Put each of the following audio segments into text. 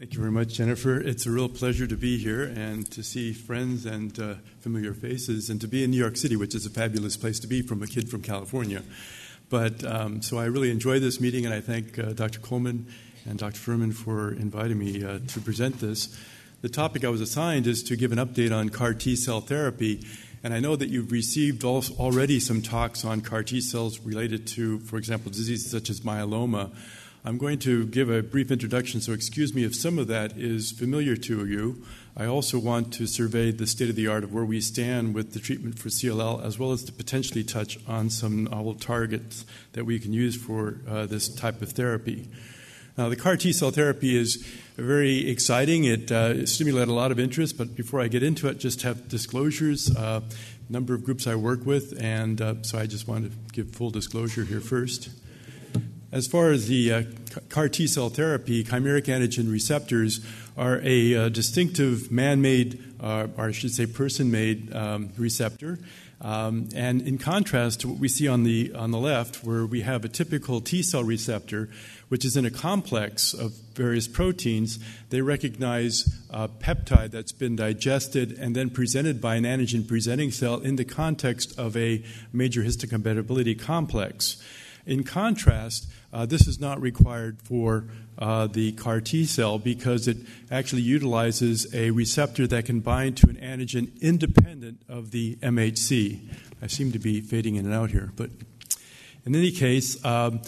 Thank you very much, Jennifer. It's a real pleasure to be here and to see friends and uh, familiar faces and to be in New York City, which is a fabulous place to be from a kid from California. But um, so I really enjoy this meeting, and I thank uh, Dr. Coleman and Dr. Furman for inviting me uh, to present this. The topic I was assigned is to give an update on CAR T cell therapy. And I know that you've received already some talks on CAR T cells related to, for example, diseases such as myeloma. I'm going to give a brief introduction, so excuse me if some of that is familiar to you. I also want to survey the state of the art of where we stand with the treatment for CLL, as well as to potentially touch on some novel targets that we can use for uh, this type of therapy. Now, the CAR T cell therapy is very exciting. It uh, stimulated a lot of interest, but before I get into it, just have disclosures. Uh, number of groups I work with, and uh, so I just want to give full disclosure here first. As far as the uh, CAR T cell therapy, chimeric antigen receptors are a uh, distinctive man made, uh, or I should say person made, um, receptor. Um, and in contrast to what we see on the, on the left, where we have a typical T cell receptor, which is in a complex of various proteins, they recognize a peptide that's been digested and then presented by an antigen presenting cell in the context of a major histocompatibility complex. In contrast, uh, this is not required for uh, the CAR T cell because it actually utilizes a receptor that can bind to an antigen independent of the MHC. I seem to be fading in and out here, but in any case, um,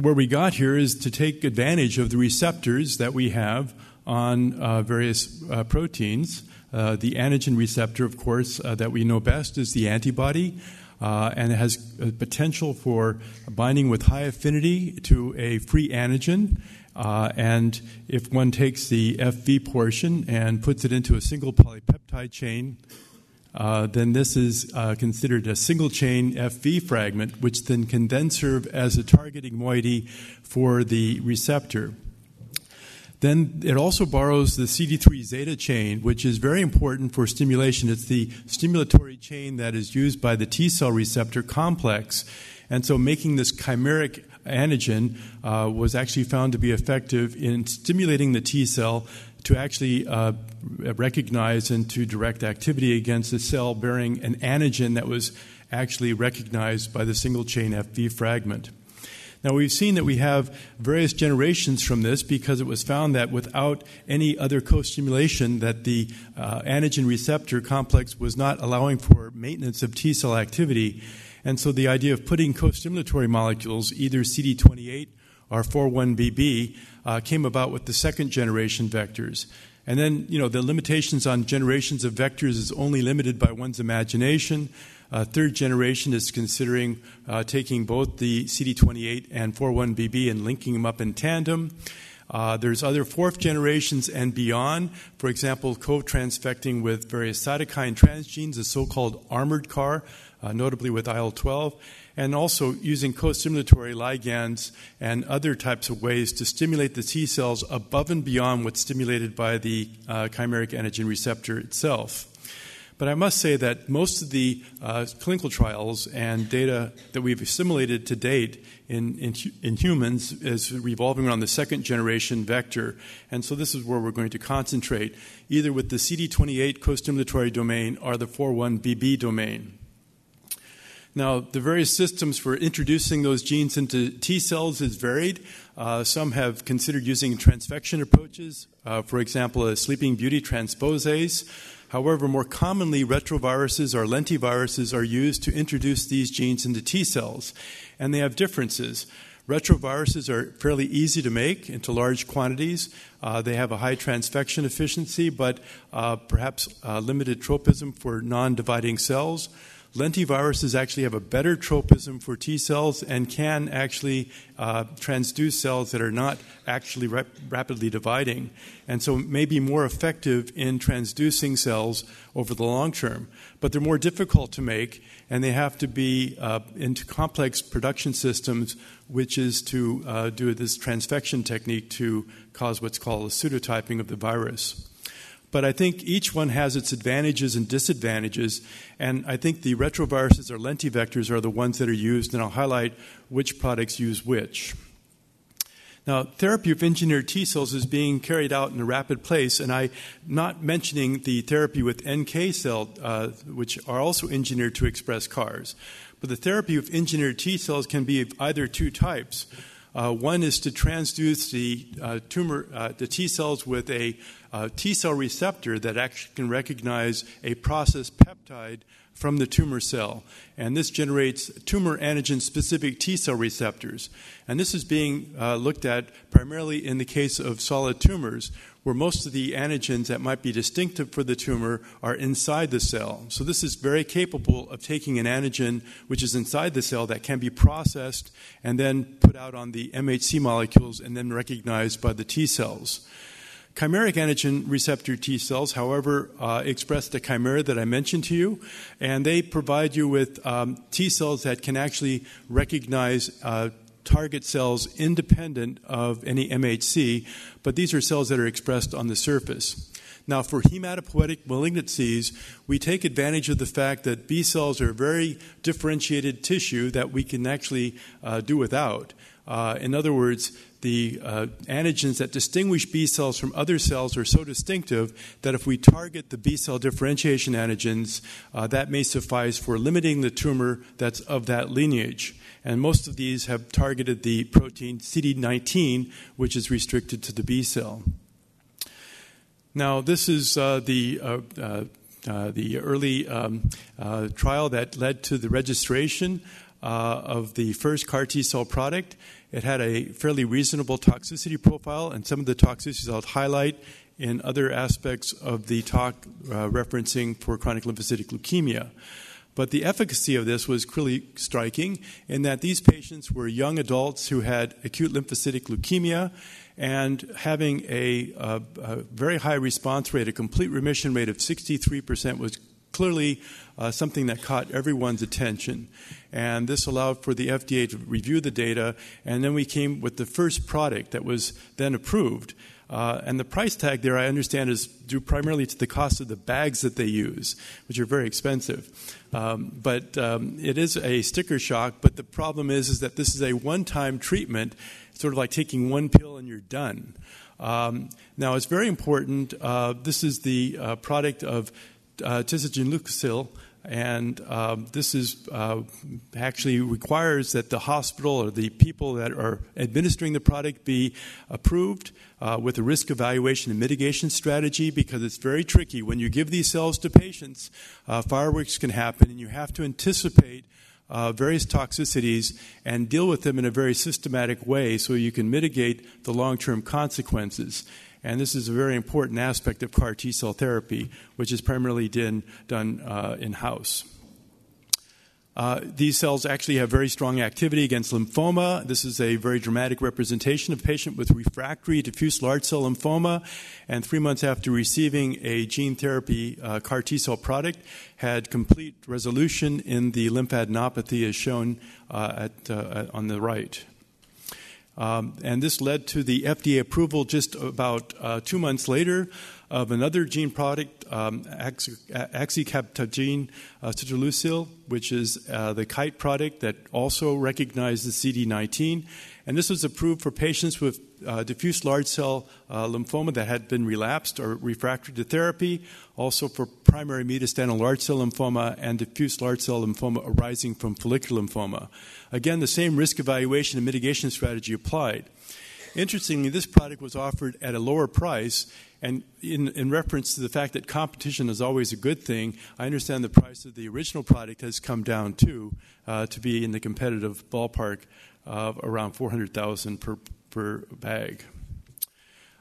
where we got here is to take advantage of the receptors that we have on uh, various uh, proteins. Uh, the antigen receptor, of course, uh, that we know best is the antibody uh, and it has potential for binding with high affinity to a free antigen. Uh, and if one takes the FV portion and puts it into a single polypeptide chain, uh, then this is uh, considered a single chain FV fragment, which then can then serve as a targeting moiety for the receptor. Then it also borrows the CD3 zeta chain, which is very important for stimulation. It's the stimulatory chain that is used by the T cell receptor complex. And so making this chimeric antigen uh, was actually found to be effective in stimulating the T cell to actually uh, recognize and to direct activity against a cell bearing an antigen that was actually recognized by the single chain FV fragment. Now, we've seen that we have various generations from this because it was found that without any other co-stimulation that the uh, antigen receptor complex was not allowing for maintenance of T cell activity. And so the idea of putting co-stimulatory molecules, either CD28 or 41BB, uh, came about with the second generation vectors. And then, you know, the limitations on generations of vectors is only limited by one's imagination. Uh, third generation is considering uh, taking both the CD28 and 41BB and linking them up in tandem. Uh, there's other fourth generations and beyond, for example, co-transfecting with various cytokine transgenes, the so-called armored CAR, uh, notably with IL-12, and also using co-stimulatory ligands and other types of ways to stimulate the T cells above and beyond what's stimulated by the uh, chimeric antigen receptor itself. But I must say that most of the uh, clinical trials and data that we've assimilated to date in, in, in, humans is revolving around the second generation vector. And so this is where we're going to concentrate, either with the CD28 co-stimulatory domain or the 41BB domain. Now, the various systems for introducing those genes into T cells is varied. Uh, some have considered using transfection approaches, uh, for example, a sleeping beauty transposase. However, more commonly, retroviruses or lentiviruses are used to introduce these genes into T cells, and they have differences. Retroviruses are fairly easy to make into large quantities. Uh, they have a high transfection efficiency, but uh, perhaps uh, limited tropism for non dividing cells. Lentiviruses actually have a better tropism for T cells and can actually uh, transduce cells that are not actually rap- rapidly dividing, and so may be more effective in transducing cells over the long term. But they're more difficult to make, and they have to be uh, into complex production systems, which is to uh, do this transfection technique to cause what's called a pseudotyping of the virus. But I think each one has its advantages and disadvantages, and I think the retroviruses or lentivectors are the ones that are used, and I'll highlight which products use which. Now, therapy of engineered T cells is being carried out in a rapid pace, and I'm not mentioning the therapy with NK cells, uh, which are also engineered to express CARs. But the therapy of engineered T cells can be of either two types. Uh, one is to transduce the uh, tumor, uh, the T cells with a uh, T cell receptor that actually can recognize a processed peptide from the tumor cell. And this generates tumor antigen specific T cell receptors. And this is being uh, looked at primarily in the case of solid tumors, where most of the antigens that might be distinctive for the tumor are inside the cell. So, this is very capable of taking an antigen which is inside the cell that can be processed and then put out on the MHC molecules and then recognized by the T cells. Chimeric antigen receptor T cells, however, uh, express the chimera that I mentioned to you, and they provide you with um, T cells that can actually recognize uh, target cells independent of any MHC, but these are cells that are expressed on the surface. Now, for hematopoietic malignancies, we take advantage of the fact that B cells are very differentiated tissue that we can actually uh, do without. Uh, in other words, the uh, antigens that distinguish B cells from other cells are so distinctive that if we target the B cell differentiation antigens, uh, that may suffice for limiting the tumor that's of that lineage. And most of these have targeted the protein CD19, which is restricted to the B cell. Now, this is uh, the uh, uh, uh, the early um, trial that led to the registration of the first CAR T cell product. It had a fairly reasonable toxicity profile, and some of the toxicities I'll highlight in other aspects of the talk uh, referencing for chronic lymphocytic leukemia. But the efficacy of this was clearly striking in that these patients were young adults who had acute lymphocytic leukemia and having a, a, a very high response rate, a complete remission rate of 63% was clearly uh, something that caught everyone's attention. And this allowed for the FDA to review the data, and then we came with the first product that was then approved. Uh, and the price tag there, I understand, is due primarily to the cost of the bags that they use, which are very expensive. Um, but um, it is a sticker shock. But the problem is, is that this is a one-time treatment, sort of like taking one pill and you're done. Um, now, it's very important. Uh, this is the uh, product of uh, tisagenlecleucel, and um, this is uh, actually requires that the hospital or the people that are administering the product be approved uh, with a risk evaluation and mitigation strategy because it's very tricky when you give these cells to patients. Uh, fireworks can happen, and you have to anticipate. Uh, various toxicities and deal with them in a very systematic way so you can mitigate the long term consequences. And this is a very important aspect of CAR T cell therapy, which is primarily done, done uh, in house. Uh, these cells actually have very strong activity against lymphoma. This is a very dramatic representation of a patient with refractory diffuse large cell lymphoma, and three months after receiving a gene therapy uh, CAR T cell product, had complete resolution in the lymphadenopathy, as shown uh, at, uh, on the right. Um, and this led to the FDA approval just about uh, two months later of another gene product, um, axicabtagene uh, which is uh, the KITE product that also recognizes CD19. And this was approved for patients with uh, diffuse large cell uh, lymphoma that had been relapsed or refractory to therapy, also for primary metastatic large cell lymphoma and diffuse large cell lymphoma arising from follicular lymphoma. Again, the same risk evaluation and mitigation strategy applied. Interestingly, this product was offered at a lower price, and in, in, reference to the fact that competition is always a good thing, I understand the price of the original product has come down too uh, to be in the competitive ballpark of around 400,000 per per bag.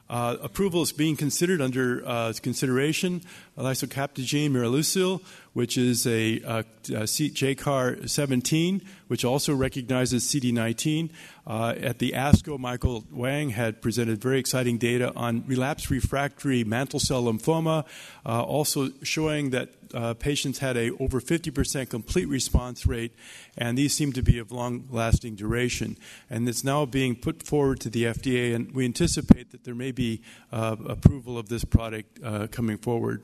Uh, approval is being considered under uh, consideration lisocabtagene maraleucel, which is a, uh, a JCAR 17, which also recognizes CD19. Uh, at the ASCO, Michael Wang had presented very exciting data on relapse refractory mantle cell lymphoma, uh, also showing that uh, patients had a over 50% complete response rate, and these seem to be of long-lasting duration. And it's now being put forward to the FDA, and we anticipate that there may be uh, approval of this product uh, coming forward.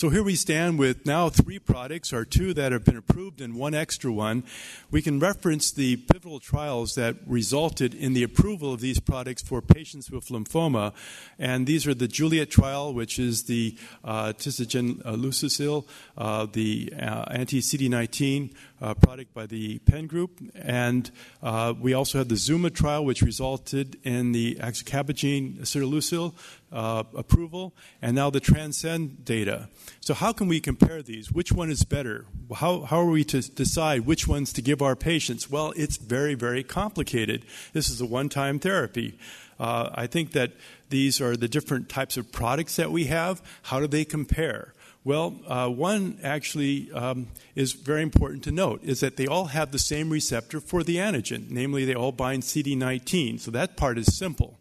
So here we stand with now three products, or two that have been approved and one extra one. We can reference the pivotal trials that resulted in the approval of these products for patients with lymphoma. And these are the Juliet trial, which is the uh, tisagen uh, lucicil, uh, the uh, anti CD19 uh, product by the Penn Group. And uh, we also had the Zuma trial, which resulted in the axicabtagene ciloleucel uh, approval, and now the Transcend data. So, how can we compare these? Which one is better? How, how are we to decide which ones to give our patients? Well, it's very, very complicated. This is a one time therapy. Uh, I think that these are the different types of products that we have. How do they compare? Well, uh, one actually um, is very important to note is that they all have the same receptor for the antigen, namely, they all bind CD19. So that part is simple.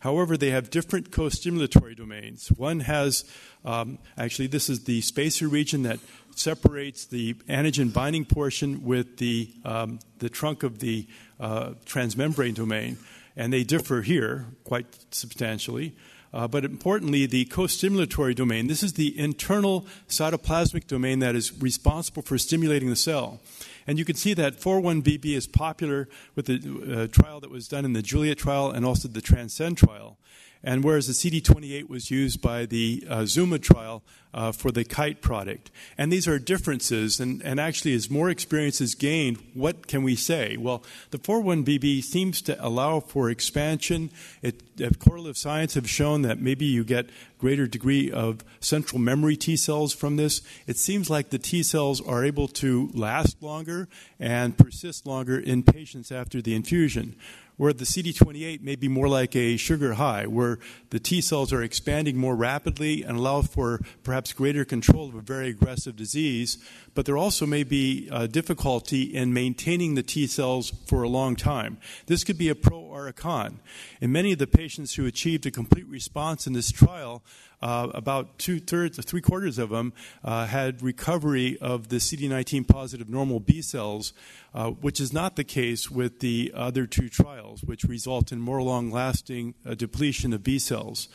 However, they have different co stimulatory domains. One has, um, actually, this is the spacer region that separates the antigen binding portion with the, um, the trunk of the uh, transmembrane domain, and they differ here quite substantially. Uh, but importantly, the co stimulatory domain this is the internal cytoplasmic domain that is responsible for stimulating the cell. And you can see that 4-1BB is popular with the uh, trial that was done in the Juliet trial and also the Transcend trial. And whereas the CD28 was used by the uh, Zuma trial uh, for the Kite product. And these are differences, and, and actually, as more experience is gained, what can we say? Well, the 4-1BB seems to allow for expansion. It, correlative science have shown that maybe you get greater degree of central memory T cells from this. It seems like the T cells are able to last longer and persist longer in patients after the infusion where the CD28 may be more like a sugar high, where the T cells are expanding more rapidly and allow for perhaps greater control of a very aggressive disease, but there also may be uh, difficulty in maintaining the T cells for a long time. This could be a pro or a con. In many of the patients who achieved a complete response in this trial, uh, about two thirds, three quarters of them uh, had recovery of the CD19 positive normal B cells, uh, which is not the case with the other two trials, which result in more long lasting uh, depletion of B cells.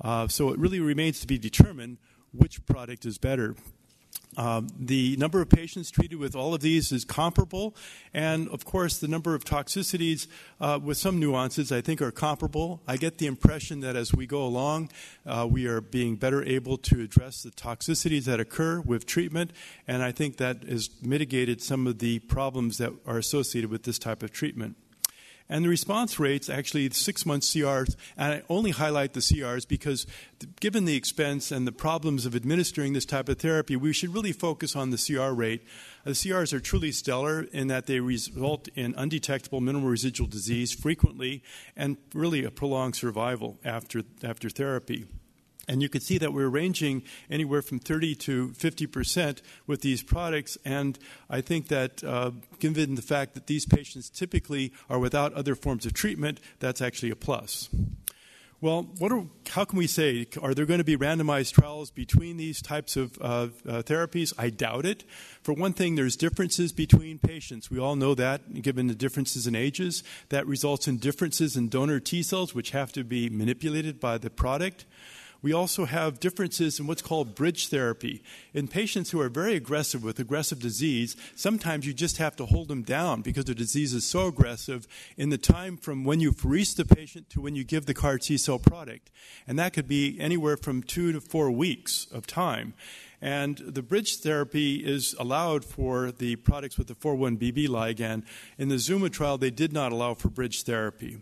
Uh, so it really remains to be determined which product is better. Um, the number of patients treated with all of these is comparable, and of course, the number of toxicities, uh, with some nuances, I think are comparable. I get the impression that as we go along, uh, we are being better able to address the toxicities that occur with treatment, and I think that has mitigated some of the problems that are associated with this type of treatment. And the response rates, actually, six month CRs, and I only highlight the CRs because given the expense and the problems of administering this type of therapy, we should really focus on the CR rate. Uh, the CRs are truly stellar in that they result in undetectable minimal residual disease frequently and really a prolonged survival after, after therapy. And you can see that we're ranging anywhere from 30 to 50 percent with these products. And I think that, uh, given the fact that these patients typically are without other forms of treatment, that's actually a plus. Well, are, how can we say? Are there going to be randomized trials between these types of uh, uh, therapies? I doubt it. For one thing, there's differences between patients. We all know that, given the differences in ages. That results in differences in donor T cells, which have to be manipulated by the product. We also have differences in what's called bridge therapy. In patients who are very aggressive with aggressive disease, sometimes you just have to hold them down because the disease is so aggressive in the time from when you apheresis the patient to when you give the CAR T cell product. And that could be anywhere from two to four weeks of time. And the bridge therapy is allowed for the products with the 4-1BB ligand. In the Zuma trial, they did not allow for bridge therapy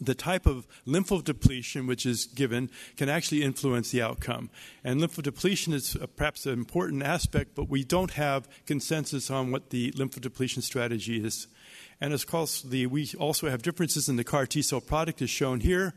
the type of lymphodepletion which is given can actually influence the outcome. And lymphodepletion is uh, perhaps an important aspect, but we don't have consensus on what the lymphodepletion strategy is. And of course, the, we also have differences in the CAR T cell product, as shown here,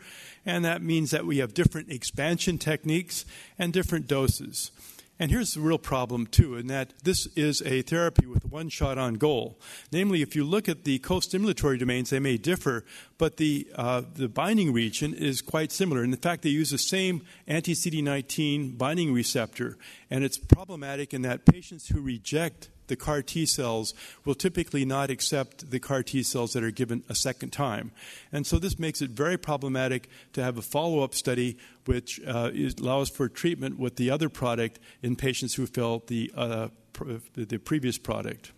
and that means that we have different expansion techniques and different doses. And here's the real problem, too, in that this is a therapy with one shot on goal. Namely, if you look at the co stimulatory domains, they may differ, but the, uh, the binding region is quite similar. And in fact, they use the same anti CD19 binding receptor. And it's problematic in that patients who reject the CAR T cells will typically not accept the CAR T cells that are given a second time. And so this makes it very problematic to have a follow up study which uh, allows for treatment with the other product in patients who failed the, uh, pr- the previous product.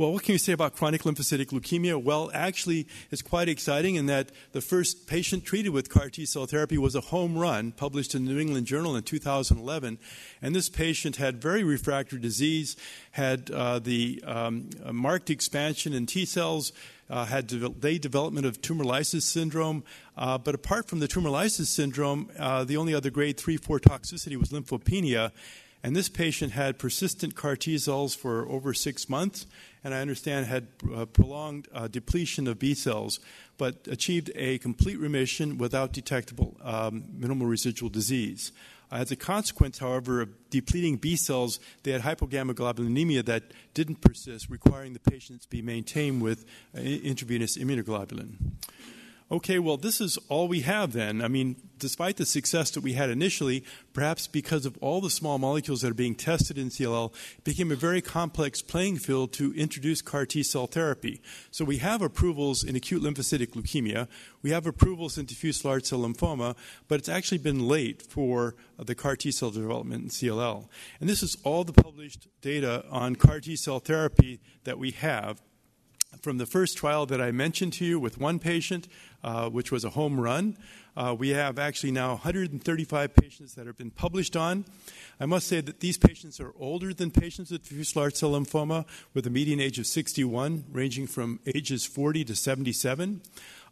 Well, what can you say about chronic lymphocytic leukemia? Well, actually, it's quite exciting in that the first patient treated with CAR T cell therapy was a home run published in the New England Journal in 2011. And this patient had very refractory disease, had uh, the um, marked expansion in T cells. Uh, had delayed development of tumor lysis syndrome. Uh, but apart from the tumor lysis syndrome, uh, the only other grade 3 4 toxicity was lymphopenia. And this patient had persistent CAR T cells for over six months and I understand had uh, prolonged uh, depletion of B cells, but achieved a complete remission without detectable um, minimal residual disease. Uh, as a consequence, however, of depleting B cells, they had hypogammaglobulinemia that didn't persist, requiring the patients be maintained with uh, intravenous immunoglobulin. Okay, well, this is all we have then. I mean, despite the success that we had initially, perhaps because of all the small molecules that are being tested in CLL, it became a very complex playing field to introduce CAR T cell therapy. So we have approvals in acute lymphocytic leukemia, we have approvals in diffuse large cell lymphoma, but it's actually been late for uh, the CAR T cell development in CLL. And this is all the published data on CAR T cell therapy that we have from the first trial that I mentioned to you with one patient, uh, which was a home run. Uh, we have actually now 135 patients that have been published on. I must say that these patients are older than patients with diffuse large cell lymphoma, with a median age of 61, ranging from ages 40 to 77.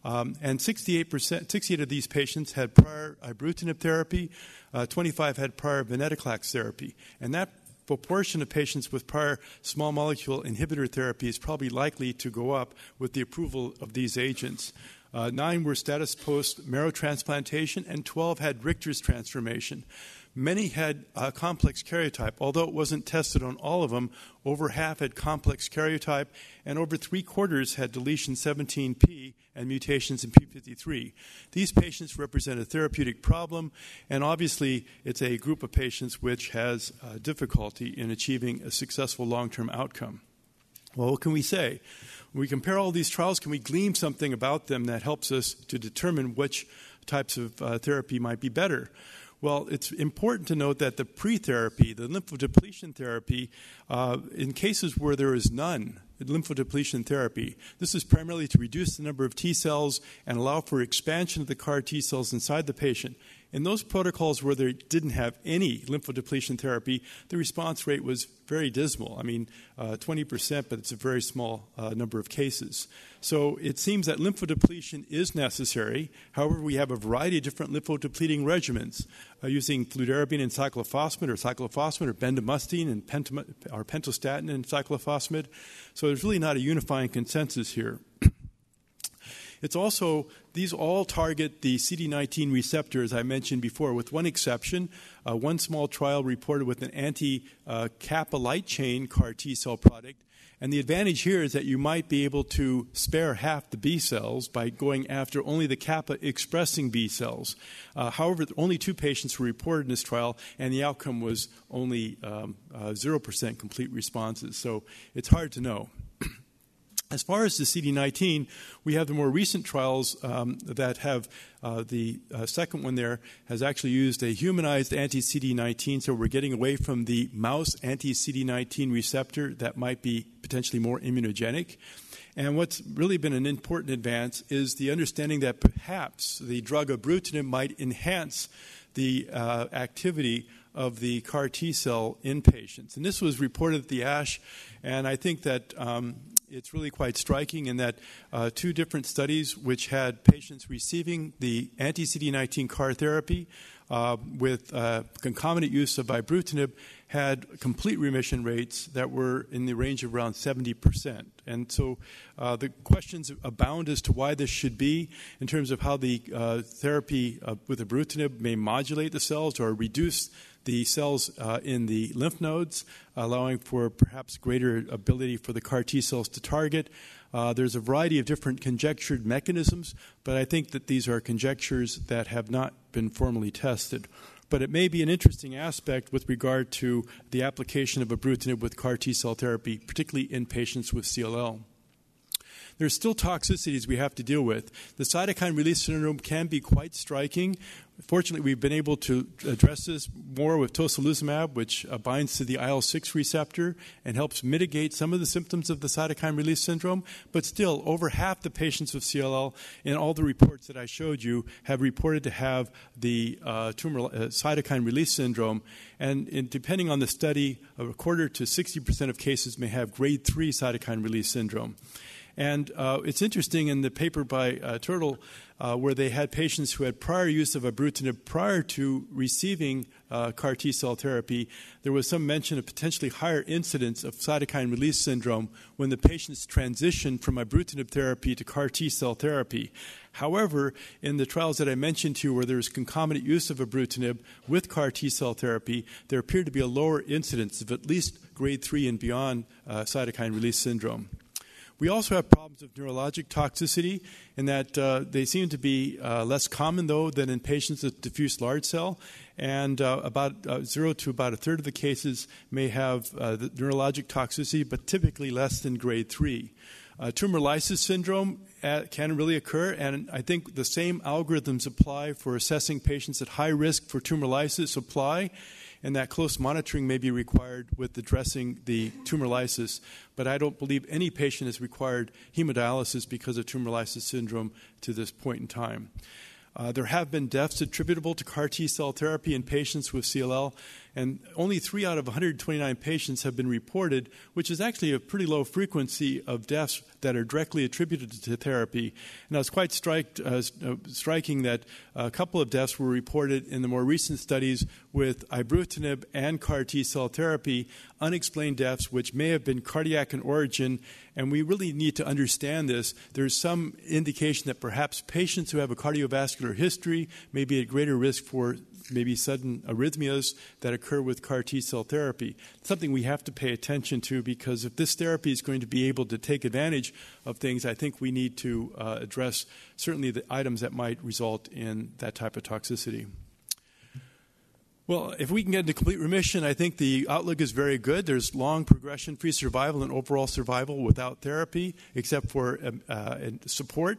Um, and 68%, 68 of these patients had prior ibrutinib therapy, uh, 25 had prior venetoclax therapy. And that proportion of patients with prior small molecule inhibitor therapy is probably likely to go up with the approval of these agents. Uh, nine were status post marrow transplantation, and 12 had Richter's transformation. Many had a complex karyotype, although it wasn't tested on all of them. Over half had complex karyotype, and over three quarters had deletion 17p and mutations in p53. These patients represent a therapeutic problem, and obviously, it's a group of patients which has uh, difficulty in achieving a successful long term outcome. Well, what can we say? When we compare all these trials, can we glean something about them that helps us to determine which types of uh, therapy might be better? Well, it's important to note that the pre therapy, the lymphodepletion therapy, uh, in cases where there is none, lymphodepletion therapy, this is primarily to reduce the number of T cells and allow for expansion of the CAR T cells inside the patient. In those protocols where they didn't have any lymphodepletion therapy, the response rate was very dismal. I mean, uh, 20%, but it's a very small uh, number of cases. So it seems that lymphodepletion is necessary. However, we have a variety of different lymphodepleting regimens uh, using fludarabine and cyclophosphamide, or cyclophosphamide, or bendamustine and pentam- or pentostatin and cyclophosphamide. So there's really not a unifying consensus here. It's also, these all target the CD19 receptor, as I mentioned before, with one exception. Uh, one small trial reported with an anti uh, kappa light chain CAR T cell product. And the advantage here is that you might be able to spare half the B cells by going after only the kappa expressing B cells. Uh, however, only two patients were reported in this trial, and the outcome was only um, uh, 0% complete responses. So it's hard to know. As far as the CD19, we have the more recent trials um, that have uh, the uh, second one there has actually used a humanized anti CD19, so we're getting away from the mouse anti CD19 receptor that might be potentially more immunogenic. And what's really been an important advance is the understanding that perhaps the drug ibrutinib might enhance the uh, activity of the CAR T cell in patients. And this was reported at the ASH, and I think that um, it's really quite striking in that uh, two different studies, which had patients receiving the anti CD19 CAR therapy uh, with uh, concomitant use of ibrutinib, had complete remission rates that were in the range of around 70%. And so uh, the questions abound as to why this should be in terms of how the uh, therapy uh, with ibrutinib may modulate the cells or reduce the cells uh, in the lymph nodes, allowing for perhaps greater ability for the CAR T cells to target. Uh, there's a variety of different conjectured mechanisms, but I think that these are conjectures that have not been formally tested. but it may be an interesting aspect with regard to the application of ibrutinib with CAR T cell therapy, particularly in patients with CLL. There's still toxicities we have to deal with. The cytokine release syndrome can be quite striking. Fortunately, we've been able to address this more with tocilizumab, which uh, binds to the IL 6 receptor and helps mitigate some of the symptoms of the cytokine release syndrome. But still, over half the patients with CLL in all the reports that I showed you have reported to have the uh, tumor uh, cytokine release syndrome. And in, depending on the study, a quarter to 60% of cases may have grade 3 cytokine release syndrome. And uh, it's interesting in the paper by uh, Turtle, uh, where they had patients who had prior use of ibrutinib prior to receiving uh, CAR T cell therapy, there was some mention of potentially higher incidence of cytokine release syndrome when the patients transitioned from ibrutinib therapy to CAR T cell therapy. However, in the trials that I mentioned to you, where there's concomitant use of ibrutinib with CAR T cell therapy, there appeared to be a lower incidence of at least grade 3 and beyond uh, cytokine release syndrome. We also have problems of neurologic toxicity in that uh, they seem to be uh, less common, though, than in patients with diffuse large cell. And uh, about uh, zero to about a third of the cases may have uh, neurologic toxicity, but typically less than grade 3. Uh, tumor lysis syndrome can really occur, and I think the same algorithms apply for assessing patients at high risk for tumor lysis apply and that close monitoring may be required with addressing the tumor lysis. But I don't believe any patient has required hemodialysis because of tumor lysis syndrome to this point in time. Uh, there have been deaths attributable to CAR T cell therapy in patients with CLL, and only three out of 129 patients have been reported, which is actually a pretty low frequency of deaths that are directly attributed to therapy. And I was quite striked, uh, uh, striking that a couple of deaths were reported in the more recent studies with ibrutinib and CAR T cell therapy, unexplained deaths which may have been cardiac in origin. And we really need to understand this. There's some indication that perhaps patients who have a cardiovascular history may be at greater risk for maybe sudden arrhythmias that occur with CAR T cell therapy. something we have to pay attention to because if this therapy is going to be able to take advantage of things, I think we need to uh, address certainly the items that might result in that type of toxicity. Well, if we can get into complete remission, I think the outlook is very good. There's long progression free survival and overall survival without therapy, except for um, uh, support.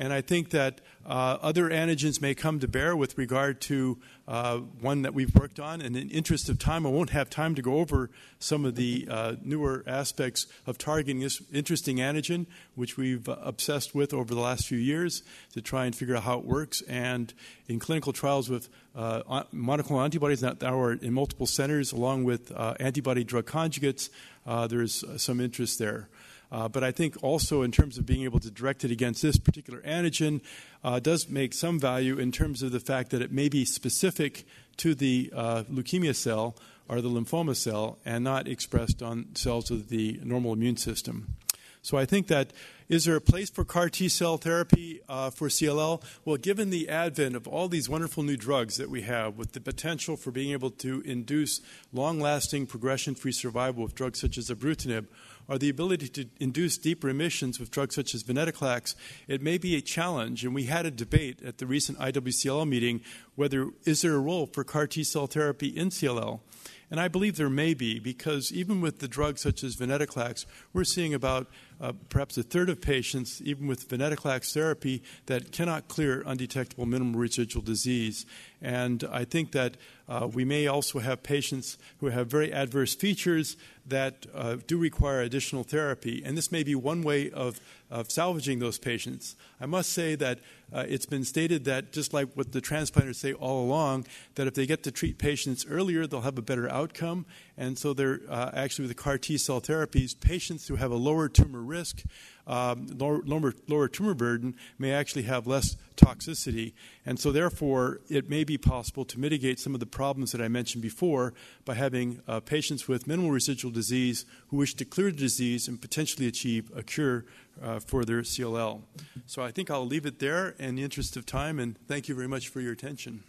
And I think that uh, other antigens may come to bear with regard to uh, one that we've worked on. And in interest of time, I won't have time to go over some of the uh, newer aspects of targeting this interesting antigen, which we've uh, obsessed with over the last few years to try and figure out how it works. And in clinical trials with uh, monoclonal antibodies that are in multiple centers, along with uh, antibody drug conjugates, there's some interest there. Uh, but I think also in terms of being able to direct it against this particular antigen uh, does make some value in terms of the fact that it may be specific to the uh, leukemia cell or the lymphoma cell and not expressed on cells of the normal immune system. So I think that is there a place for CAR T cell therapy uh, for CLL? Well, given the advent of all these wonderful new drugs that we have, with the potential for being able to induce long lasting progression free survival with drugs such as ibrutinib, or the ability to induce deep remissions with drugs such as venetoclax, it may be a challenge. And we had a debate at the recent IWCLL meeting whether is there a role for CAR T cell therapy in CLL. And I believe there may be because even with the drugs such as venetoclax, we're seeing about uh, perhaps a third of patients, even with venetoclax therapy, that cannot clear undetectable minimal residual disease. And I think that uh, we may also have patients who have very adverse features that uh, do require additional therapy. And this may be one way of, of salvaging those patients. I must say that uh, it's been stated that, just like what the transplanters say all along, that if they get to treat patients earlier, they'll have a better outcome. And so they're uh, actually with the CAR T cell therapies, patients who have a lower tumor risk um, lower, lower, lower tumor burden may actually have less toxicity. And so, therefore, it may be possible to mitigate some of the problems that I mentioned before by having uh, patients with minimal residual disease who wish to clear the disease and potentially achieve a cure uh, for their CLL. So, I think I'll leave it there in the interest of time, and thank you very much for your attention.